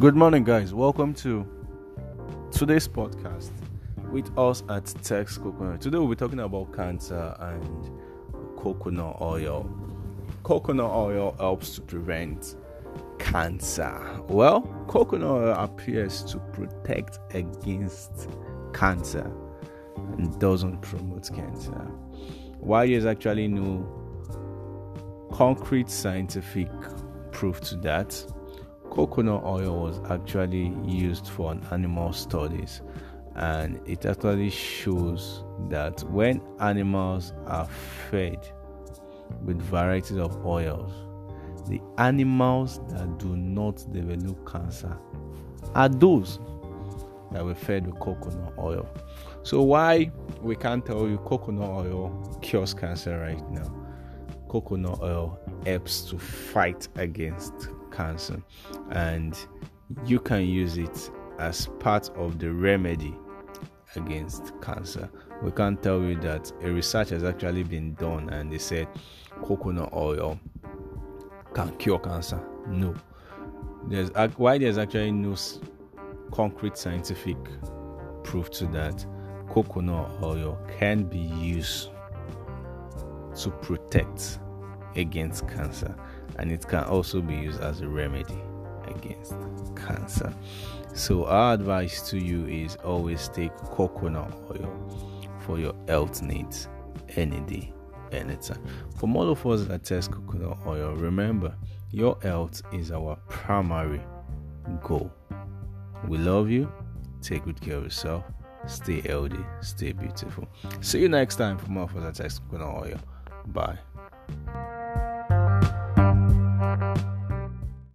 Good morning, guys. Welcome to today's podcast with us at Tex Coconut. Today, we'll be talking about cancer and coconut oil. Coconut oil helps to prevent cancer. Well, coconut oil appears to protect against cancer and doesn't promote cancer. Why there's actually no concrete scientific proof to that coconut oil was actually used for an animal studies and it actually shows that when animals are fed with varieties of oils the animals that do not develop cancer are those that were fed with coconut oil. So why we can't tell you coconut oil cures cancer right now? Coconut oil helps to fight against cancer and you can use it as part of the remedy against cancer. We can't tell you that a research has actually been done and they said coconut oil can cure cancer. No. There's why there's actually no concrete scientific proof to that. Coconut oil can be used to protect against cancer and it can also be used as a remedy against cancer. So, our advice to you is always take coconut oil for your health needs any day, anytime. For more of us that test coconut oil, remember your health is our primary goal. We love you. Take good care of yourself. Stay healthy. Stay beautiful. See you next time for more us that test coconut oil. Bye.